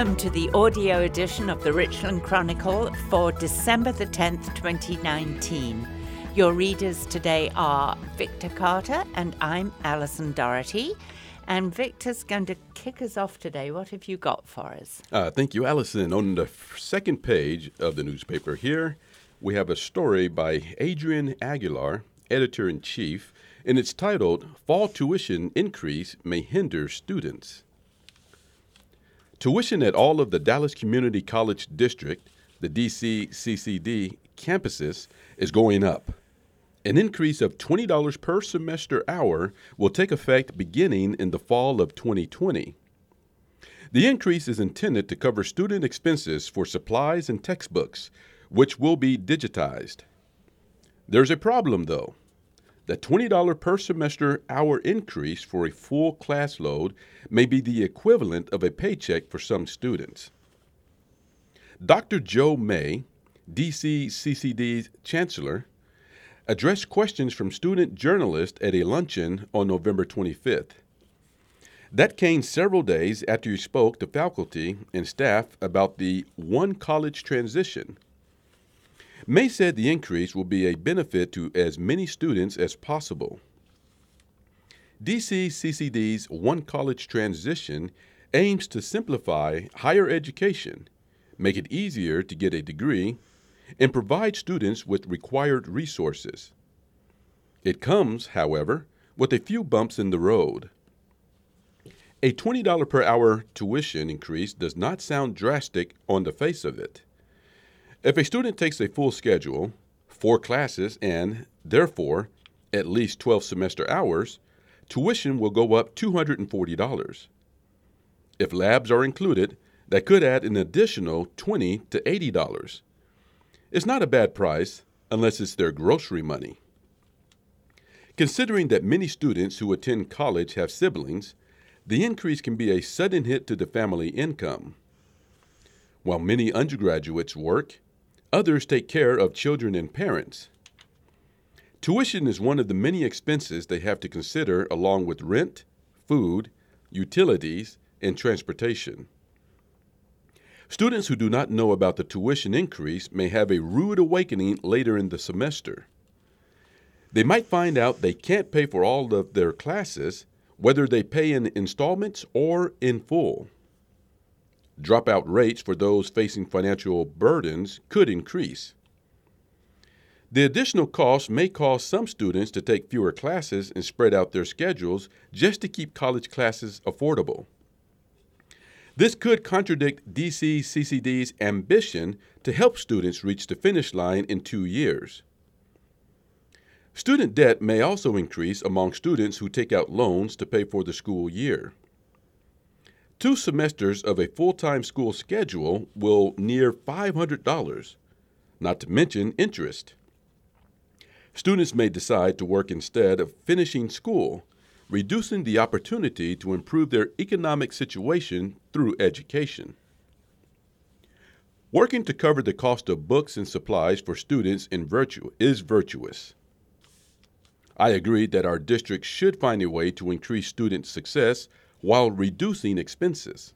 Welcome to the audio edition of the Richland Chronicle for December the 10th, 2019. Your readers today are Victor Carter and I'm Alison Doherty. And Victor's going to kick us off today. What have you got for us? Uh, thank you, Alison. On the second page of the newspaper here, we have a story by Adrian Aguilar, editor in chief, and it's titled Fall Tuition Increase May Hinder Students. Tuition at all of the Dallas Community College District, the DCCCD campuses, is going up. An increase of $20 per semester hour will take effect beginning in the fall of 2020. The increase is intended to cover student expenses for supplies and textbooks, which will be digitized. There's a problem, though. The $20 per semester hour increase for a full class load may be the equivalent of a paycheck for some students. Dr. Joe May, DCCCD's chancellor, addressed questions from student journalists at a luncheon on November 25th. That came several days after he spoke to faculty and staff about the one college transition May said the increase will be a benefit to as many students as possible. DCCCD's One College transition aims to simplify higher education, make it easier to get a degree, and provide students with required resources. It comes, however, with a few bumps in the road. A $20 per hour tuition increase does not sound drastic on the face of it. If a student takes a full schedule, four classes, and, therefore, at least 12 semester hours, tuition will go up $240. If labs are included, that could add an additional 20 to $80. It's not a bad price unless it's their grocery money. Considering that many students who attend college have siblings, the increase can be a sudden hit to the family income. While many undergraduates work, Others take care of children and parents. Tuition is one of the many expenses they have to consider along with rent, food, utilities, and transportation. Students who do not know about the tuition increase may have a rude awakening later in the semester. They might find out they can't pay for all of their classes, whether they pay in installments or in full. Dropout rates for those facing financial burdens could increase. The additional costs may cause some students to take fewer classes and spread out their schedules just to keep college classes affordable. This could contradict DCCCD's ambition to help students reach the finish line in two years. Student debt may also increase among students who take out loans to pay for the school year. Two semesters of a full time school schedule will near $500, not to mention interest. Students may decide to work instead of finishing school, reducing the opportunity to improve their economic situation through education. Working to cover the cost of books and supplies for students in is virtuous. I agree that our district should find a way to increase student success while reducing expenses.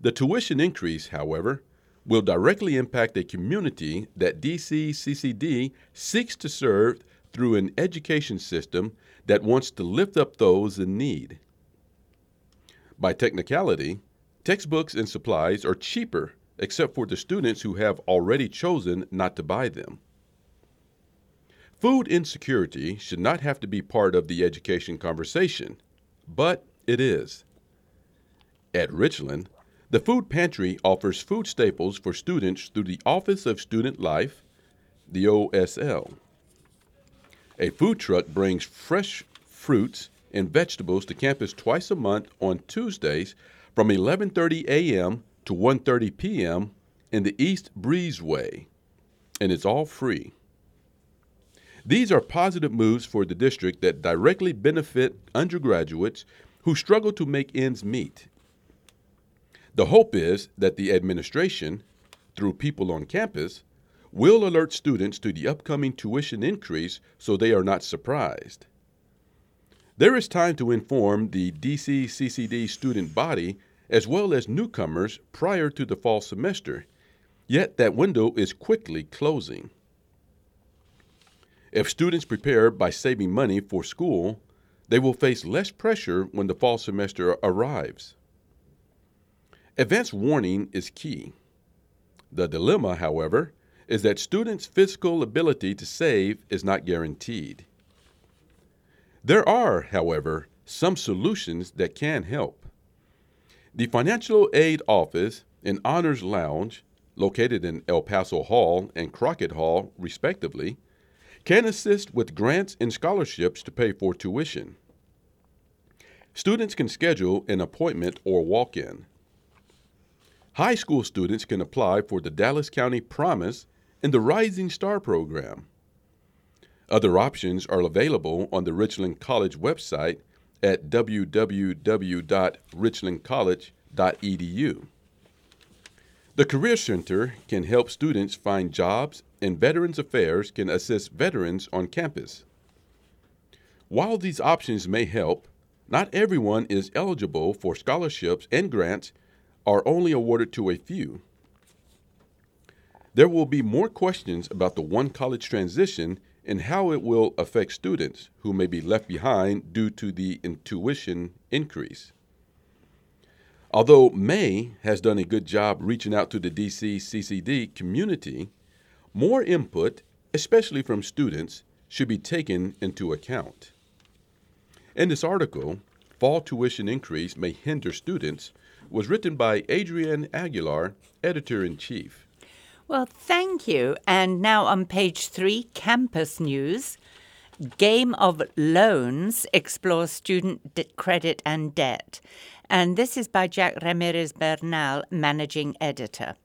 The tuition increase, however, will directly impact a community that DCCCD seeks to serve through an education system that wants to lift up those in need. By technicality, textbooks and supplies are cheaper except for the students who have already chosen not to buy them. Food insecurity should not have to be part of the education conversation, but it is. At Richland, the food pantry offers food staples for students through the Office of Student Life, the OSL. A food truck brings fresh fruits and vegetables to campus twice a month on Tuesdays from 11:30 a.m. to 1:30 p.m. in the East Breezeway, and it's all free. These are positive moves for the district that directly benefit undergraduates who struggle to make ends meet. The hope is that the administration, through people on campus, will alert students to the upcoming tuition increase so they are not surprised. There is time to inform the DCCCD student body as well as newcomers prior to the fall semester, yet that window is quickly closing. If students prepare by saving money for school, they will face less pressure when the fall semester arrives. Advance warning is key. The dilemma, however, is that students' physical ability to save is not guaranteed. There are, however, some solutions that can help. The Financial Aid Office and Honors Lounge, located in El Paso Hall and Crockett Hall, respectively, can assist with grants and scholarships to pay for tuition. Students can schedule an appointment or walk in. High school students can apply for the Dallas County Promise and the Rising Star program. Other options are available on the Richland College website at www.richlandcollege.edu. The Career Center can help students find jobs, and Veterans Affairs can assist veterans on campus. While these options may help, not everyone is eligible for scholarships, and grants are only awarded to a few. There will be more questions about the one college transition and how it will affect students who may be left behind due to the tuition increase. Although May has done a good job reaching out to the DC CCD community, more input, especially from students, should be taken into account. In this article, Fall Tuition Increase May Hinder Students was written by Adrienne Aguilar, editor in chief. Well, thank you. And now on page three, campus news. Game of Loans explores student de- credit and debt. And this is by Jack Ramirez Bernal, managing editor.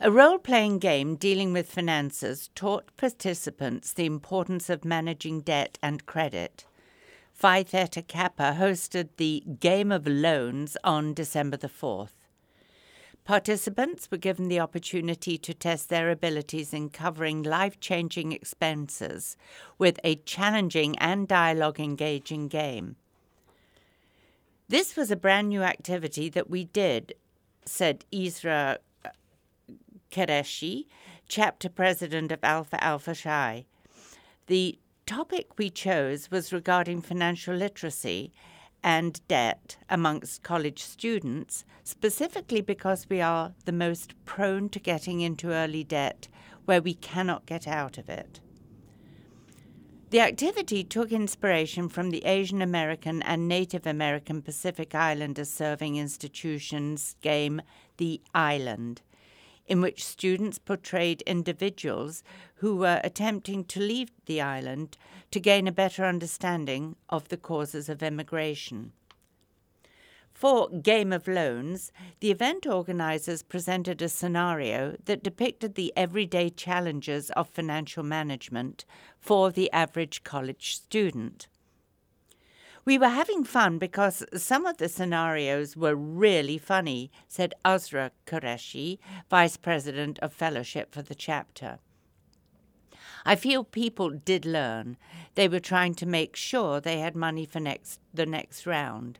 A role playing game dealing with finances taught participants the importance of managing debt and credit. Phi Theta Kappa hosted the Game of Loans on December the 4th. Participants were given the opportunity to test their abilities in covering life changing expenses with a challenging and dialogue engaging game. This was a brand new activity that we did, said Isra Qureshi, chapter president of Alpha Alpha Chi. The topic we chose was regarding financial literacy and debt amongst college students, specifically because we are the most prone to getting into early debt where we cannot get out of it. The activity took inspiration from the Asian American and Native American Pacific Islander serving institutions game The Island, in which students portrayed individuals who were attempting to leave the island to gain a better understanding of the causes of immigration. For Game of Loans, the event organizers presented a scenario that depicted the everyday challenges of financial management for the average college student. We were having fun because some of the scenarios were really funny, said Azra Qureshi, Vice President of Fellowship for the chapter. I feel people did learn. They were trying to make sure they had money for next the next round.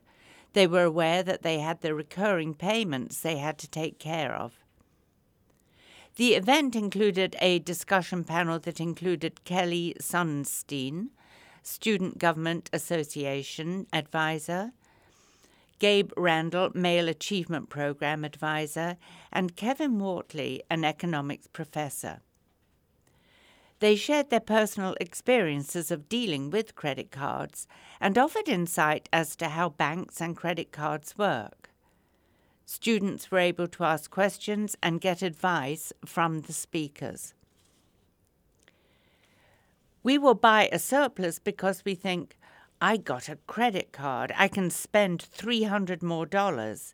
They were aware that they had the recurring payments they had to take care of. The event included a discussion panel that included Kelly Sunstein, Student Government Association advisor, Gabe Randall, Male Achievement Program advisor, and Kevin Wortley, an economics professor. They shared their personal experiences of dealing with credit cards and offered insight as to how banks and credit cards work. Students were able to ask questions and get advice from the speakers. We will buy a surplus because we think, I got a credit card, I can spend 300 more dollars.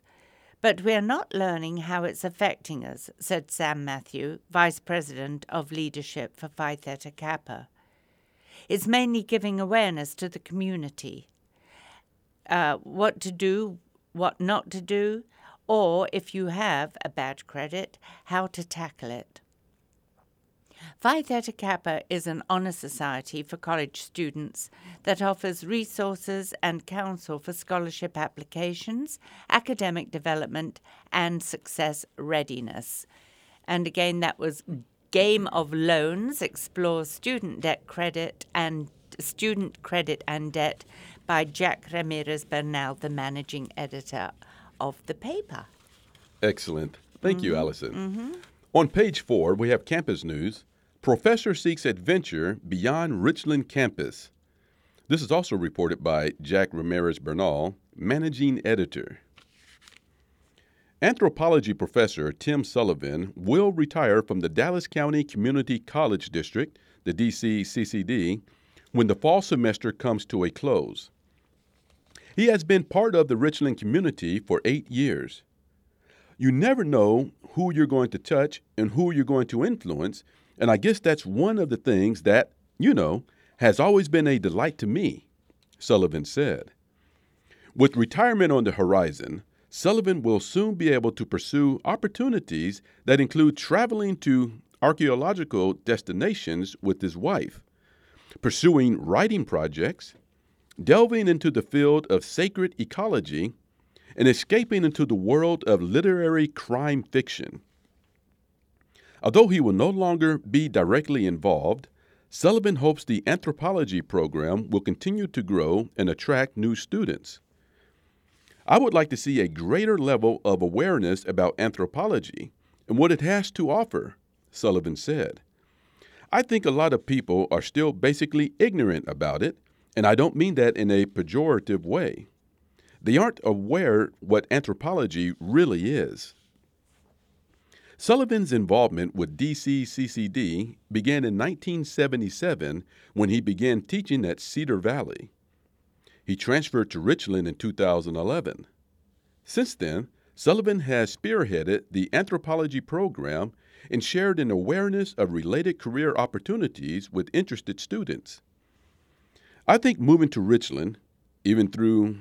But we're not learning how it's affecting us, said Sam Matthew, Vice President of Leadership for Phi Theta Kappa. It's mainly giving awareness to the community. Uh, what to do, what not to do, or if you have a bad credit, how to tackle it. Phi Theta Kappa is an honor society for college students that offers resources and counsel for scholarship applications, academic development, and success readiness. And again, that was Game of Loans explores student debt credit and student credit and debt by Jack Ramirez Bernal, the managing editor of the paper. Excellent. Thank mm-hmm. you, Alison. Mm-hmm. On page four, we have campus news. Professor seeks adventure beyond Richland campus. This is also reported by Jack Ramirez Bernal, managing editor. Anthropology professor Tim Sullivan will retire from the Dallas County Community College District, the DCCCD, when the fall semester comes to a close. He has been part of the Richland community for eight years. You never know who you're going to touch and who you're going to influence, and I guess that's one of the things that, you know, has always been a delight to me, Sullivan said. With retirement on the horizon, Sullivan will soon be able to pursue opportunities that include traveling to archaeological destinations with his wife, pursuing writing projects, delving into the field of sacred ecology, and escaping into the world of literary crime fiction. Although he will no longer be directly involved, Sullivan hopes the anthropology program will continue to grow and attract new students. I would like to see a greater level of awareness about anthropology and what it has to offer, Sullivan said. I think a lot of people are still basically ignorant about it, and I don't mean that in a pejorative way. They aren't aware what anthropology really is. Sullivan's involvement with DCCCD began in 1977 when he began teaching at Cedar Valley. He transferred to Richland in 2011. Since then, Sullivan has spearheaded the anthropology program and shared an awareness of related career opportunities with interested students. I think moving to Richland, even through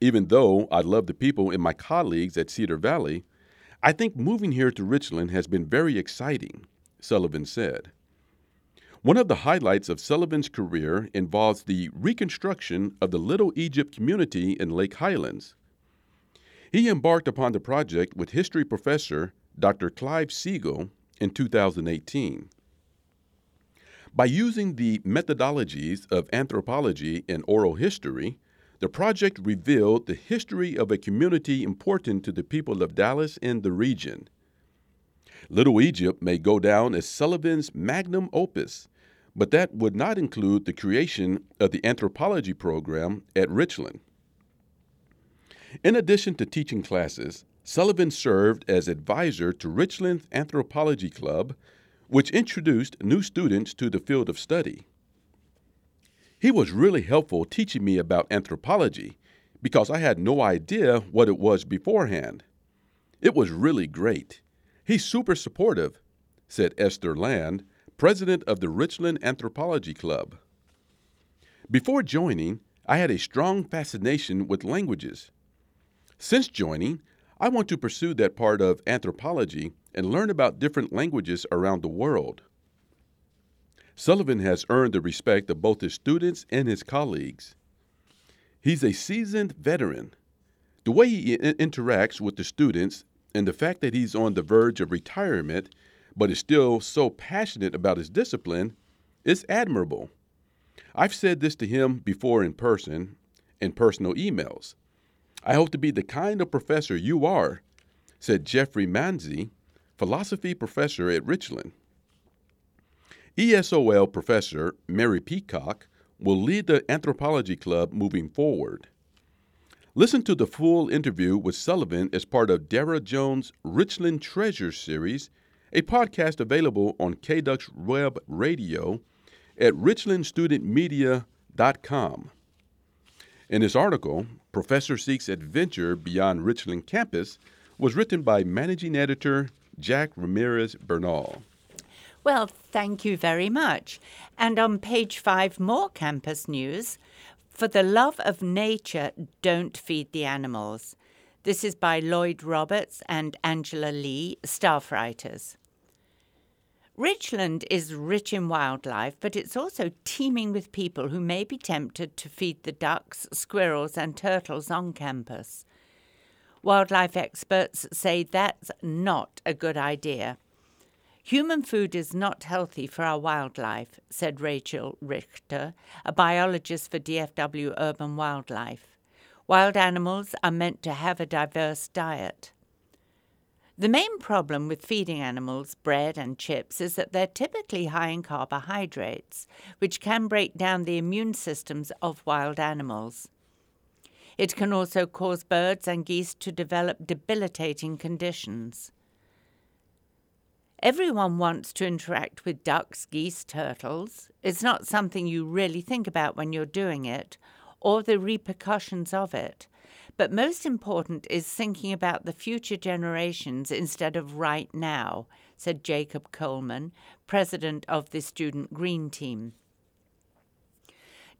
even though I love the people and my colleagues at Cedar Valley, I think moving here to Richland has been very exciting, Sullivan said. One of the highlights of Sullivan's career involves the reconstruction of the Little Egypt community in Lake Highlands. He embarked upon the project with history professor Dr. Clive Siegel in 2018. By using the methodologies of anthropology and oral history, the project revealed the history of a community important to the people of Dallas and the region. Little Egypt may go down as Sullivan's magnum opus, but that would not include the creation of the anthropology program at Richland. In addition to teaching classes, Sullivan served as advisor to Richland Anthropology Club, which introduced new students to the field of study. He was really helpful teaching me about anthropology because I had no idea what it was beforehand. It was really great. He's super supportive, said Esther Land, president of the Richland Anthropology Club. Before joining, I had a strong fascination with languages. Since joining, I want to pursue that part of anthropology and learn about different languages around the world. Sullivan has earned the respect of both his students and his colleagues. He's a seasoned veteran. The way he interacts with the students and the fact that he's on the verge of retirement but is still so passionate about his discipline is admirable. I've said this to him before in person, in personal emails. I hope to be the kind of professor you are, said Jeffrey Manzi, philosophy professor at Richland. ESOL professor Mary Peacock will lead the Anthropology Club moving forward. Listen to the full interview with Sullivan as part of Dara Jones' Richland Treasure series, a podcast available on KDUX Web Radio at richlandstudentmedia.com. In this article, Professor Seeks Adventure Beyond Richland Campus was written by managing editor Jack Ramirez Bernal. Well, thank you very much. And on page five, more campus news. For the love of nature, don't feed the animals. This is by Lloyd Roberts and Angela Lee, staff writers. Richland is rich in wildlife, but it's also teeming with people who may be tempted to feed the ducks, squirrels, and turtles on campus. Wildlife experts say that's not a good idea. Human food is not healthy for our wildlife, said Rachel Richter, a biologist for DFW Urban Wildlife. Wild animals are meant to have a diverse diet. The main problem with feeding animals bread and chips is that they're typically high in carbohydrates, which can break down the immune systems of wild animals. It can also cause birds and geese to develop debilitating conditions. Everyone wants to interact with ducks, geese, turtles. It's not something you really think about when you're doing it, or the repercussions of it. But most important is thinking about the future generations instead of right now, said Jacob Coleman, president of the Student Green Team.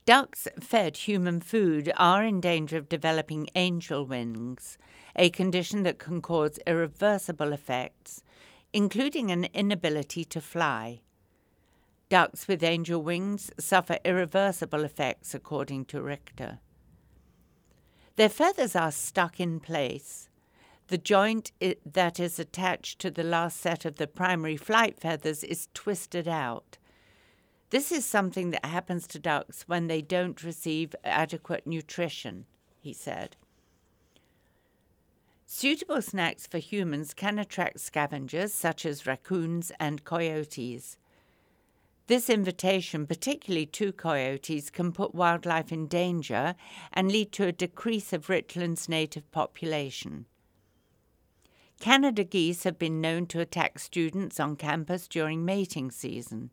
Ducks fed human food are in danger of developing angel wings, a condition that can cause irreversible effects, including an inability to fly. Ducks with angel wings suffer irreversible effects, according to Richter. Their feathers are stuck in place. The joint that is attached to the last set of the primary flight feathers is twisted out. This is something that happens to ducks when they don't receive adequate nutrition, he said. Suitable snacks for humans can attract scavengers such as raccoons and coyotes. This invitation, particularly to coyotes, can put wildlife in danger and lead to a decrease of Richland's native population. Canada geese have been known to attack students on campus during mating season.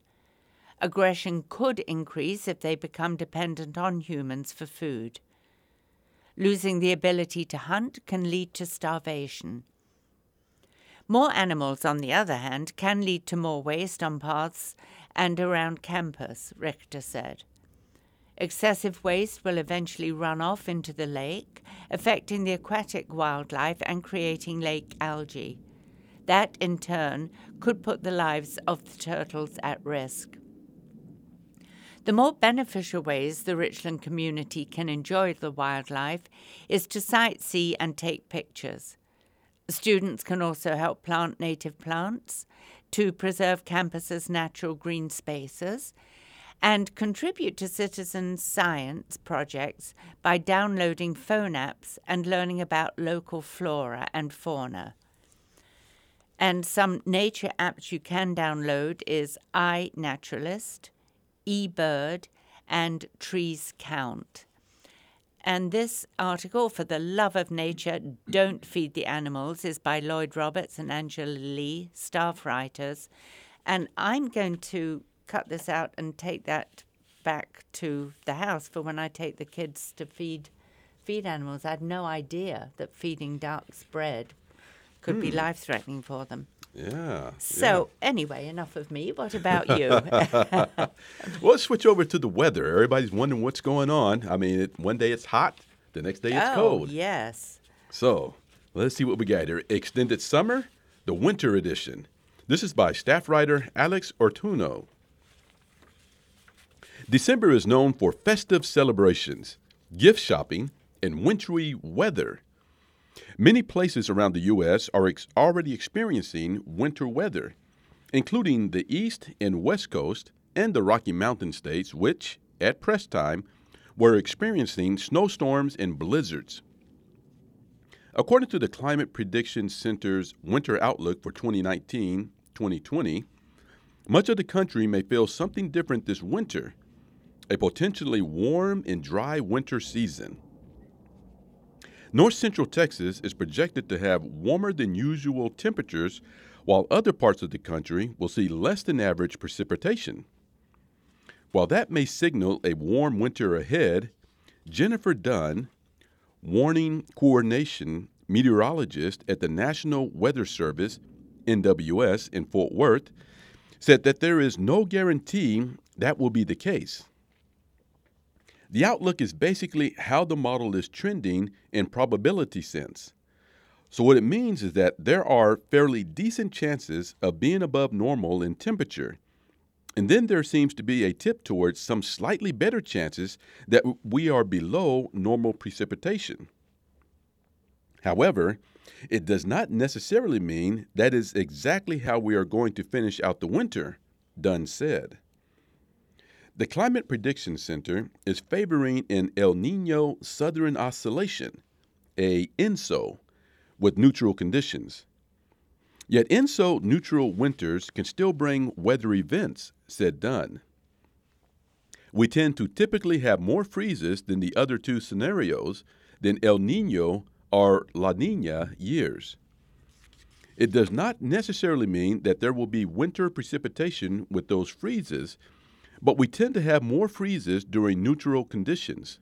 Aggression could increase if they become dependent on humans for food. Losing the ability to hunt can lead to starvation. More animals, on the other hand, can lead to more waste on paths and around campus, Richter said. Excessive waste will eventually run off into the lake, affecting the aquatic wildlife and creating lake algae. That, in turn, could put the lives of the turtles at risk. The more beneficial ways the Richland community can enjoy the wildlife is to sightsee and take pictures. Students can also help plant native plants, to preserve campus's natural green spaces and contribute to citizen science projects by downloading phone apps and learning about local flora and fauna. And some nature apps you can download is iNaturalist, eBird, and Trees Count. And this article, For the Love of Nature, Don't Feed the Animals, is by Lloyd Roberts and Angela Lee, staff writers. And I'm going to cut this out and take that back to the house for when I take the kids to feed feed animals. I had no idea that feeding ducks bread could mm. be hmm. life threatening for them. Yeah. So, yeah. anyway, enough of me. What about you? well, let's switch over to the weather. Everybody's wondering what's going on. I mean, it, one day it's hot, the next day it's oh, cold. Yes. So, let's see what we got here. Extended Summer, the Winter Edition. This is by staff writer Alex Ortuno. December is known for festive celebrations, gift shopping, and wintry weather. Many places around the U.S. are ex- already experiencing winter weather, including the East and West Coast and the Rocky Mountain states, which, at press time, were experiencing snowstorms and blizzards. According to the Climate Prediction Center's winter outlook for 2019 2020, much of the country may feel something different this winter a potentially warm and dry winter season. North Central Texas is projected to have warmer than usual temperatures, while other parts of the country will see less than average precipitation. While that may signal a warm winter ahead, Jennifer Dunn, warning coordination meteorologist at the National Weather Service, NWS, in Fort Worth, said that there is no guarantee that will be the case. The outlook is basically how the model is trending in probability sense. So, what it means is that there are fairly decent chances of being above normal in temperature. And then there seems to be a tip towards some slightly better chances that we are below normal precipitation. However, it does not necessarily mean that is exactly how we are going to finish out the winter, Dunn said. The Climate Prediction Center is favoring an El Nino Southern Oscillation, a ENSO, with neutral conditions. Yet ENSO neutral winters can still bring weather events, said Dunn. We tend to typically have more freezes than the other two scenarios than El Nino or La Nina years. It does not necessarily mean that there will be winter precipitation with those freezes, but we tend to have more freezes during neutral conditions.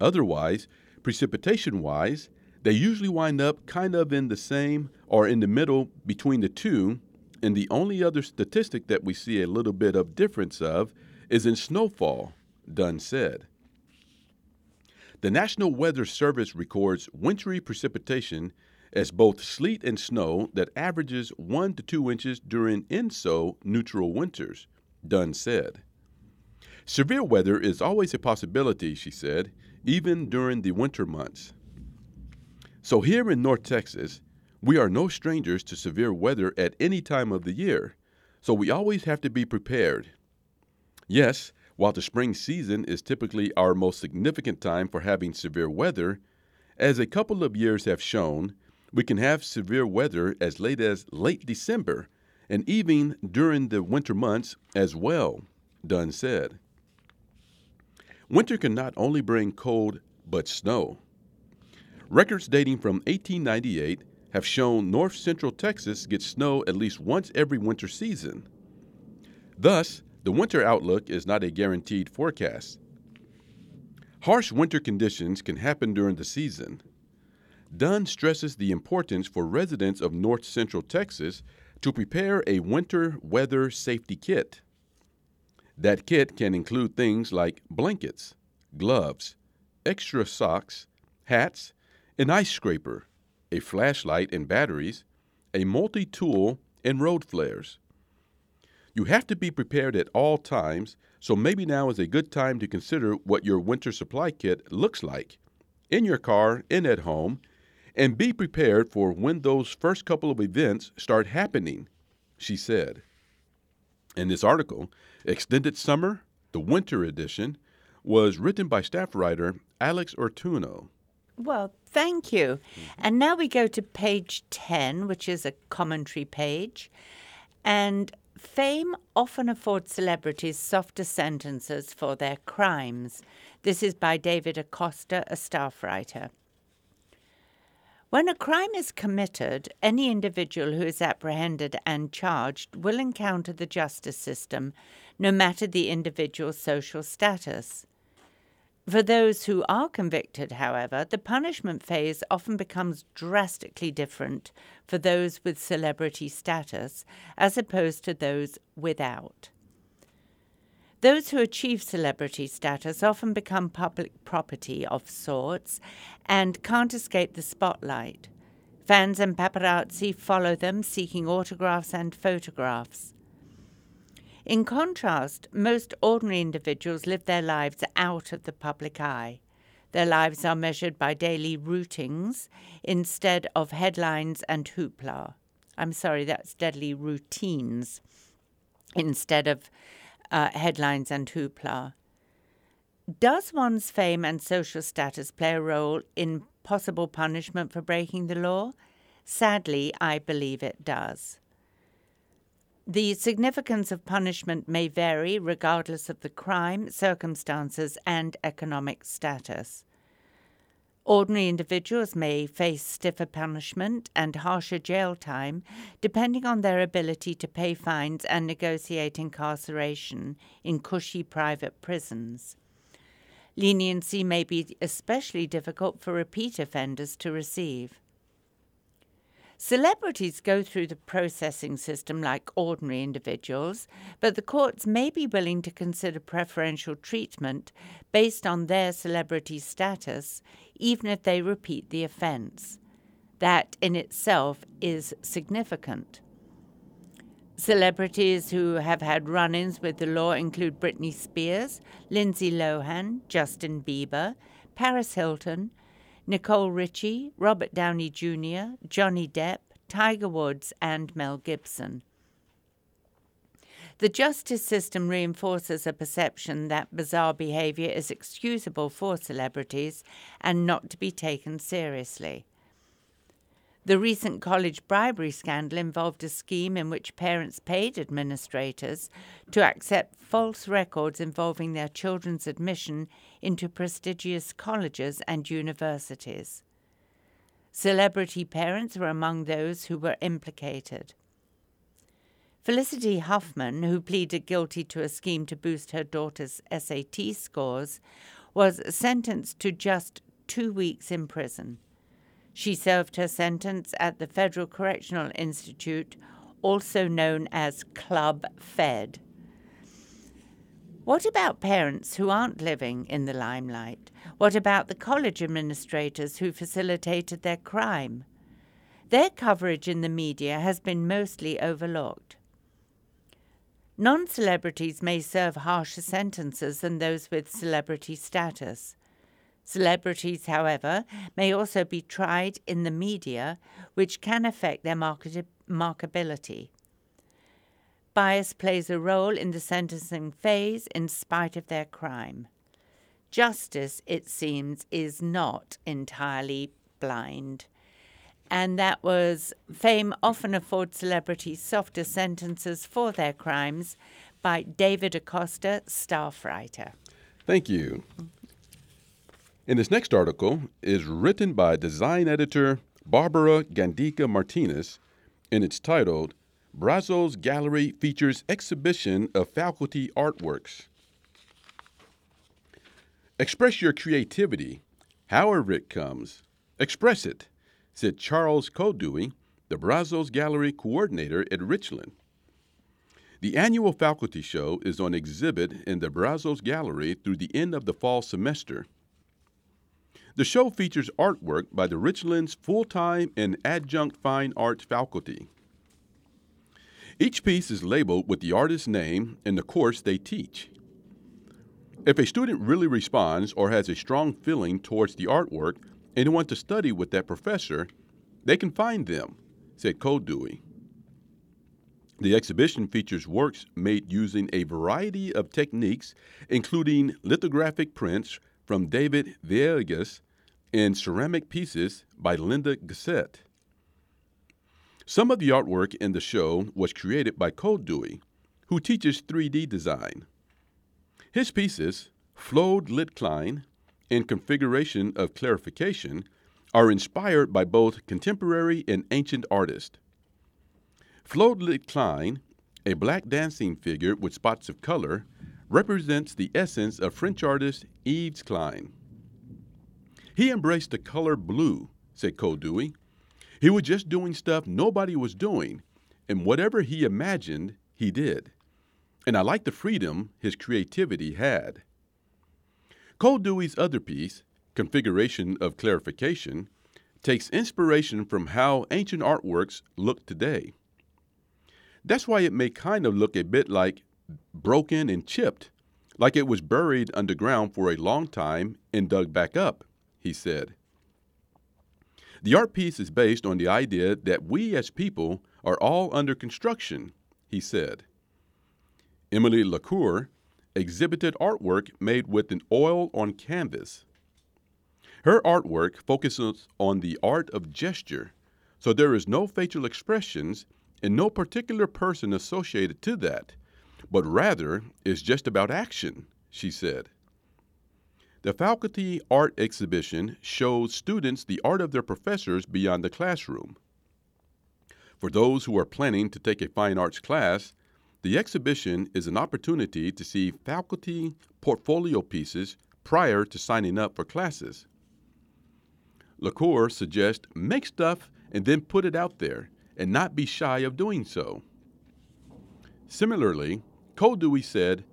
Otherwise, precipitation wise, they usually wind up kind of in the same or in the middle between the two. And the only other statistic that we see a little bit of difference of is in snowfall, Dunn said. The National Weather Service records wintry precipitation as both sleet and snow that averages 1 to 2 inches during ENSO neutral winters, Dunn said. Severe weather is always a possibility, she said, even during the winter months. So, here in North Texas, we are no strangers to severe weather at any time of the year, so we always have to be prepared. Yes, while the spring season is typically our most significant time for having severe weather, as a couple of years have shown, we can have severe weather as late as late December and even during the winter months as well, Dunn said. Winter can not only bring cold, but snow. Records dating from 1898 have shown north central Texas gets snow at least once every winter season. Thus, the winter outlook is not a guaranteed forecast. Harsh winter conditions can happen during the season. Dunn stresses the importance for residents of north central Texas to prepare a winter weather safety kit. That kit can include things like blankets, gloves, extra socks, hats, an ice scraper, a flashlight and batteries, a multi tool, and road flares. You have to be prepared at all times, so maybe now is a good time to consider what your winter supply kit looks like in your car and at home, and be prepared for when those first couple of events start happening, she said. In this article, Extended Summer, the Winter Edition, was written by staff writer Alex Ortuno. Well, thank you. And now we go to page 10, which is a commentary page. And fame often affords celebrities softer sentences for their crimes. This is by David Acosta, a staff writer. When a crime is committed, any individual who is apprehended and charged will encounter the justice system, no matter the individual's social status. For those who are convicted, however, the punishment phase often becomes drastically different for those with celebrity status as opposed to those without. Those who achieve celebrity status often become public property of sorts and can't escape the spotlight. Fans and paparazzi follow them, seeking autographs and photographs. In contrast, most ordinary individuals live their lives out of the public eye. Their lives are measured by daily routings instead of headlines and hoopla. I'm sorry, that's deadly routines instead of uh, headlines and hoopla. Does one's fame and social status play a role in possible punishment for breaking the law? Sadly, I believe it does. The significance of punishment may vary regardless of the crime, circumstances, and economic status. Ordinary individuals may face stiffer punishment and harsher jail time depending on their ability to pay fines and negotiate incarceration in cushy private prisons. Leniency may be especially difficult for repeat offenders to receive. Celebrities go through the processing system like ordinary individuals, but the courts may be willing to consider preferential treatment based on their celebrity status, even if they repeat the offence. That in itself is significant. Celebrities who have had run ins with the law include Britney Spears, Lindsay Lohan, Justin Bieber, Paris Hilton, Nicole Richie, Robert Downey Jr., Johnny Depp, Tiger Woods, and Mel Gibson. The justice system reinforces a perception that bizarre behavior is excusable for celebrities and not to be taken seriously. The recent college bribery scandal involved a scheme in which parents paid administrators to accept false records involving their children's admission into prestigious colleges and universities. Celebrity parents were among those who were implicated. Felicity Huffman, who pleaded guilty to a scheme to boost her daughter's SAT scores, was sentenced to just two weeks in prison. She served her sentence at the Federal Correctional Institute, also known as Club Fed. What about parents who aren't living in the limelight? What about the college administrators who facilitated their crime? Their coverage in the media has been mostly overlooked. Non celebrities may serve harsher sentences than those with celebrity status. Celebrities, however, may also be tried in the media, which can affect their market- markability. Bias plays a role in the sentencing phase in spite of their crime. Justice, it seems, is not entirely blind. And that was Fame often affords celebrities softer sentences for their crimes by David Acosta, staff writer. Thank you. And this next article is written by design editor Barbara Gandica Martinez, and it's titled Brazos Gallery Features Exhibition of Faculty Artworks. Express your creativity, however it comes. Express it, said Charles Koldewey, the Brazos Gallery coordinator at Richland. The annual faculty show is on exhibit in the Brazos Gallery through the end of the fall semester. The show features artwork by the Richlands full time and adjunct fine arts faculty. Each piece is labeled with the artist's name and the course they teach. If a student really responds or has a strong feeling towards the artwork want to study with that professor, they can find them, said Koldewey. The exhibition features works made using a variety of techniques, including lithographic prints from David Villegas and ceramic pieces by Linda Gassett. Some of the artwork in the show was created by Koldewey, who teaches 3D design. His pieces, flowed lit Klein and configuration of clarification, are inspired by both contemporary and ancient artists. Flowed lit Klein, a black dancing figure with spots of color, represents the essence of French artist Yves Klein. He embraced the color blue, said Koldewey. He was just doing stuff nobody was doing, and whatever he imagined, he did. And I like the freedom his creativity had. Koldewey's other piece, Configuration of Clarification, takes inspiration from how ancient artworks look today. That's why it may kind of look a bit like broken and chipped, like it was buried underground for a long time and dug back up, he said. The art piece is based on the idea that we as people are all under construction, he said. Emily LaCour exhibited artwork made with an oil on canvas. Her artwork focuses on the art of gesture, so there is no facial expressions and no particular person associated to that but rather is just about action, she said. The faculty art exhibition shows students the art of their professors beyond the classroom. For those who are planning to take a fine arts class, the exhibition is an opportunity to see faculty portfolio pieces prior to signing up for classes. LaCour suggests make stuff and then put it out there and not be shy of doing so. Similarly, Koldewey said,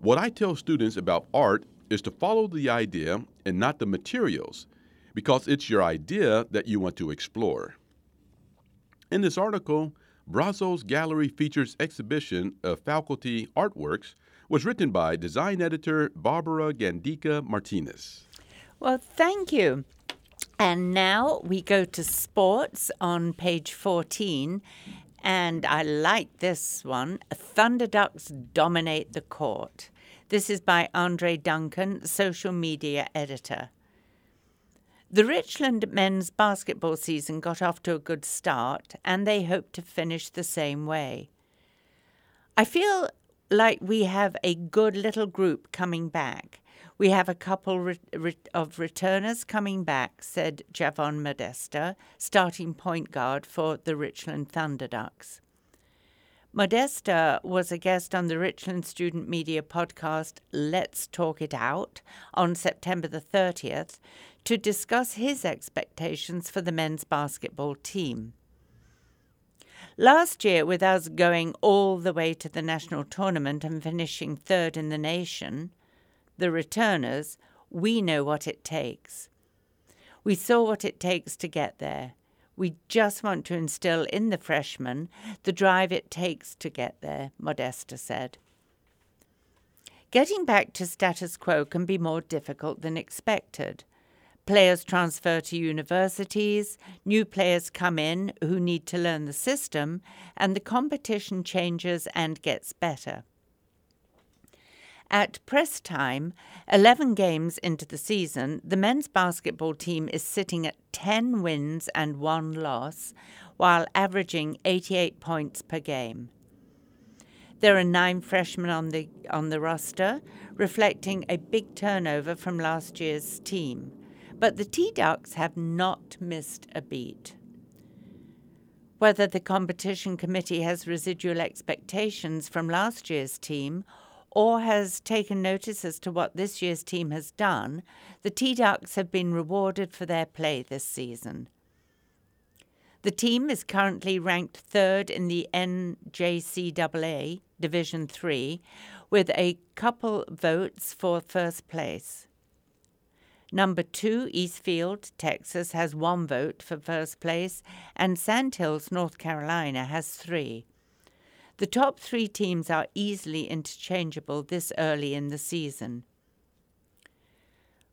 What I tell students about art is to follow the idea and not the materials, because it's your idea that you want to explore. In this article, Brazos Gallery features exhibition of faculty artworks was written by design editor Barbara Gandica Martinez. Well, thank you. And now we go to sports on page 14. And I like this one Thunder Ducks dominate the court. This is by Andre Duncan, social media editor. The Richland men's basketball season got off to a good start, and they hope to finish the same way. I feel like we have a good little group coming back. We have a couple of returners coming back, said Javon Modesta, starting point guard for the Richland Thunder Ducks. Modesta was a guest on the Richland Student Media podcast Let's Talk It Out on September the 30th to discuss his expectations for the men's basketball team. Last year, with us going all the way to the national tournament and finishing third in the nation, the returners, we know what it takes. We saw what it takes to get there. We just want to instill in the freshmen the drive it takes to get there, Modesta said. Getting back to status quo can be more difficult than expected. Players transfer to universities, new players come in who need to learn the system, and the competition changes and gets better. At press time, 11 games into the season, the men's basketball team is sitting at 10 wins and 1 loss, while averaging 88 points per game. There are nine freshmen on the, on the roster, reflecting a big turnover from last year's team but the T Ducks have not missed a beat. Whether the competition committee has residual expectations from last year's team or has taken notice as to what this year's team has done, the T Ducks have been rewarded for their play this season. The team is currently ranked third in the NJCAA Division 3 with a couple votes for first place. Number two, Eastfield, Texas, has one vote for first place, and Sandhills, North Carolina, has three. The top three teams are easily interchangeable this early in the season.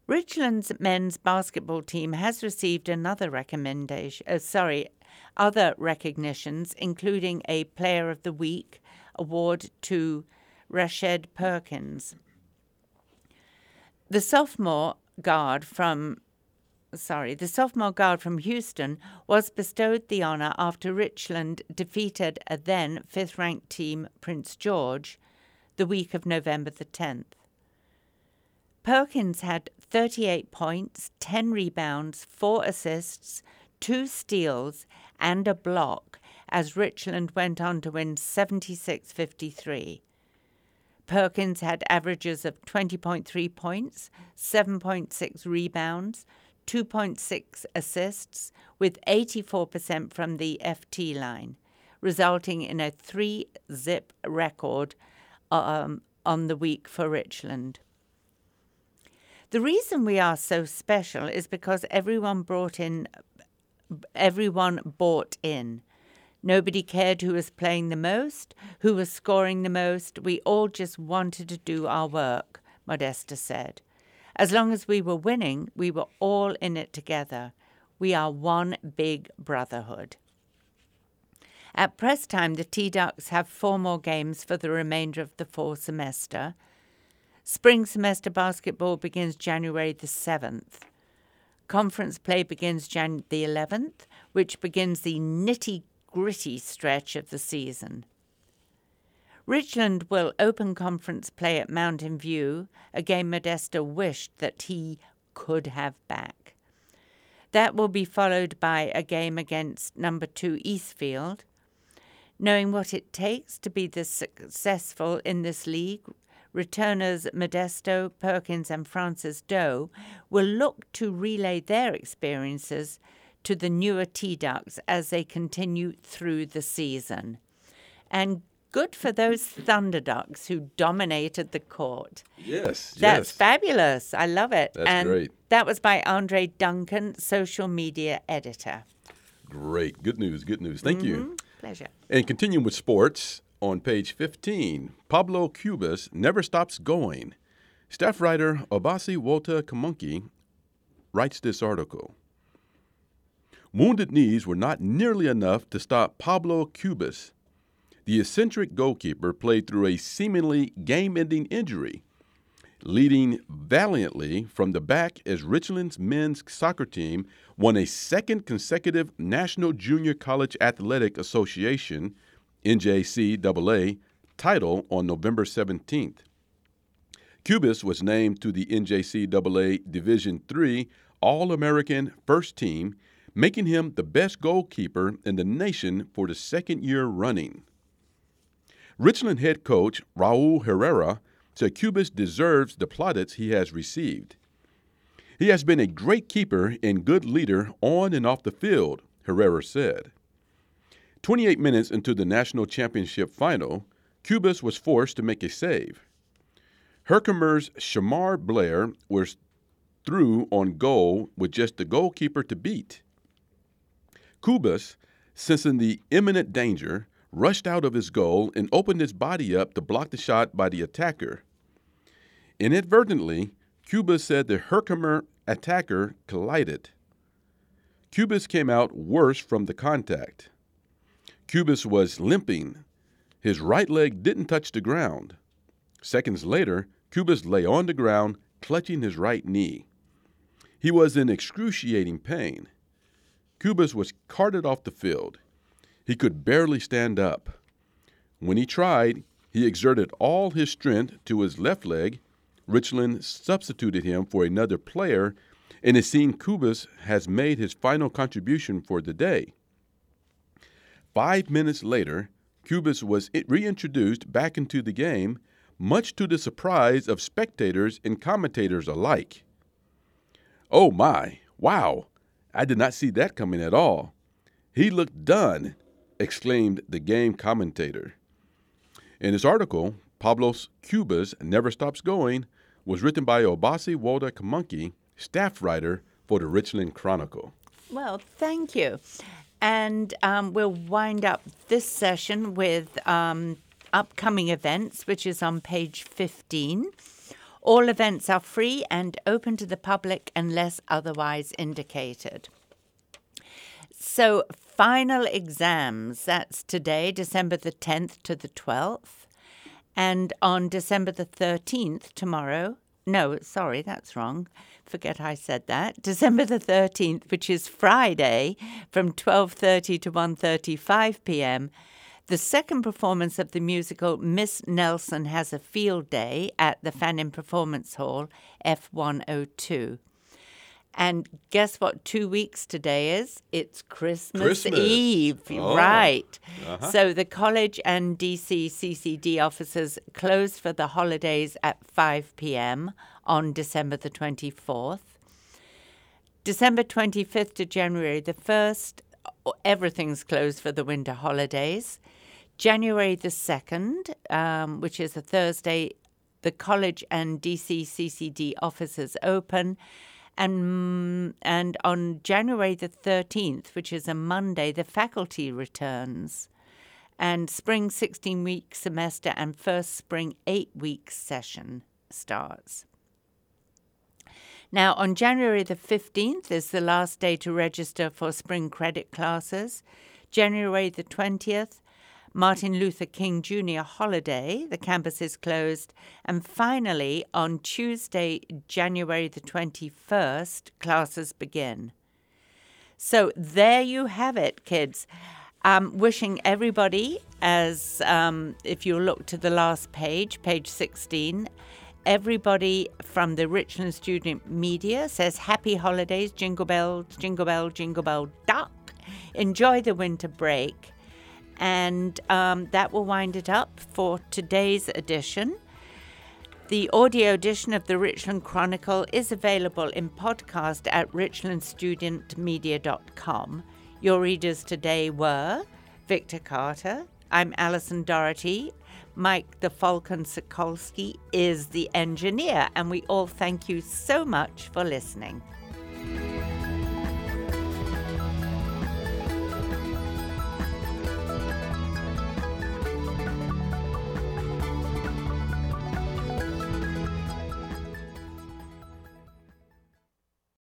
Richland's men's basketball team has received another recommendation, uh, sorry, other recognitions, including a Player of the Week award to Rashed Perkins. The sophomore guard from sorry, the sophomore guard from Houston was bestowed the honor after Richland defeated a then fifth ranked team, Prince George, the week of November the 10th. Perkins had 38 points, 10 rebounds, 4 assists, 2 steals, and a block as Richland went on to win 76 53. Perkins had averages of 20.3 points, 7.6 rebounds, 2.6 assists, with 84% from the FT line, resulting in a three zip record um, on the week for Richland. The reason we are so special is because everyone brought in, everyone bought in. Nobody cared who was playing the most, who was scoring the most. We all just wanted to do our work, Modesta said. As long as we were winning, we were all in it together. We are one big brotherhood. At press time, the T Ducks have four more games for the remainder of the fall semester. Spring semester basketball begins January the 7th. Conference play begins Jan the 11th, which begins the nitty gritty stretch of the season. Richland will open conference play at Mountain View, a game Modesta wished that he could have back. That will be followed by a game against number two Eastfield. Knowing what it takes to be this successful in this league, returners Modesto, Perkins, and Francis Doe will look to relay their experiences to the newer T Ducks as they continue through the season. And good for those thunder ducks who dominated the court. Yes, That's yes. fabulous. I love it. That's and great. That was by Andre Duncan, social media editor. Great. Good news. Good news. Thank you. Mm-hmm. Pleasure. And continuing with sports, on page 15, Pablo Cubas never stops going. Staff writer Obasi Walter Kamunki writes this article. Wounded knees were not nearly enough to stop Pablo Cubas. The eccentric goalkeeper played through a seemingly game ending injury, leading valiantly from the back as Richland's men's soccer team won a second consecutive National Junior College Athletic Association NJCAA title on November 17th. Cubas was named to the NJCAA Division III All American First Team, making him the best goalkeeper in the nation for the second year running. Richland head coach Raul Herrera said Cubas deserves the plaudits he has received. He has been a great keeper and good leader on and off the field, Herrera said. 28 minutes into the national championship final, Cubas was forced to make a save. Herkimer's Shamar Blair was through on goal with just the goalkeeper to beat. Cubas, sensing the imminent danger, rushed out of his goal and opened his body up to block the shot by the attacker. Inadvertently, Cubas said the Herkimer attacker collided. Cubas came out worse from the contact. Cubas was limping. His right leg didn't touch the ground. Seconds later, Cubas lay on the ground, clutching his right knee. He was in excruciating pain. Cubas was carted off the field. He could barely stand up. When he tried, he exerted all his strength to his left leg. Richland substituted him for another player, and it seemed Cubas has made his final contribution for the day. Five minutes later, Cubas was reintroduced back into the game, much to the surprise of spectators and commentators alike. Oh my, wow, I did not see that coming at all. He looked done, exclaimed the game commentator. In his article, Pablos Cubas Never Stops Going was written by Obasi Walter Kamunki, staff writer for the Richland Chronicle. Well, thank you. And um, we'll wind up this session with um, upcoming events, which is on page 15. All events are free and open to the public unless otherwise indicated. So, final exams, that's today, December the 10th to the 12th. And on December the 13th, tomorrow, no, sorry, that's wrong. Forget I said that. December the 13th, which is Friday, from 12:30 to 1:35 p.m. The second performance of the musical Miss Nelson Has a Field Day at the Fannin Performance Hall, F102. And guess what two weeks today is? It's Christmas, Christmas. Eve. Oh. Right. Uh-huh. So the college and DC CCD offices closed for the holidays at 5 p.m. on December the 24th. December 25th to January the 1st, everything's closed for the winter holidays. January the 2nd, um, which is a Thursday, the college and DC CCD offices open. And, and on January the 13th, which is a Monday, the faculty returns. And spring 16 week semester and first spring 8 week session starts. Now, on January the 15th is the last day to register for spring credit classes. January the 20th, Martin Luther King Jr. holiday, the campus is closed. And finally, on Tuesday, January the 21st, classes begin. So there you have it, kids. Um, wishing everybody, as um, if you look to the last page, page 16, everybody from the Richland Student Media says happy holidays, jingle bells, jingle bell, jingle bell, duck. Enjoy the winter break. And um, that will wind it up for today's edition. The audio edition of the Richland Chronicle is available in podcast at richlandstudentmedia.com. Your readers today were Victor Carter, I'm Alison Doherty. Mike the Falcon Sokolsky is the engineer, and we all thank you so much for listening.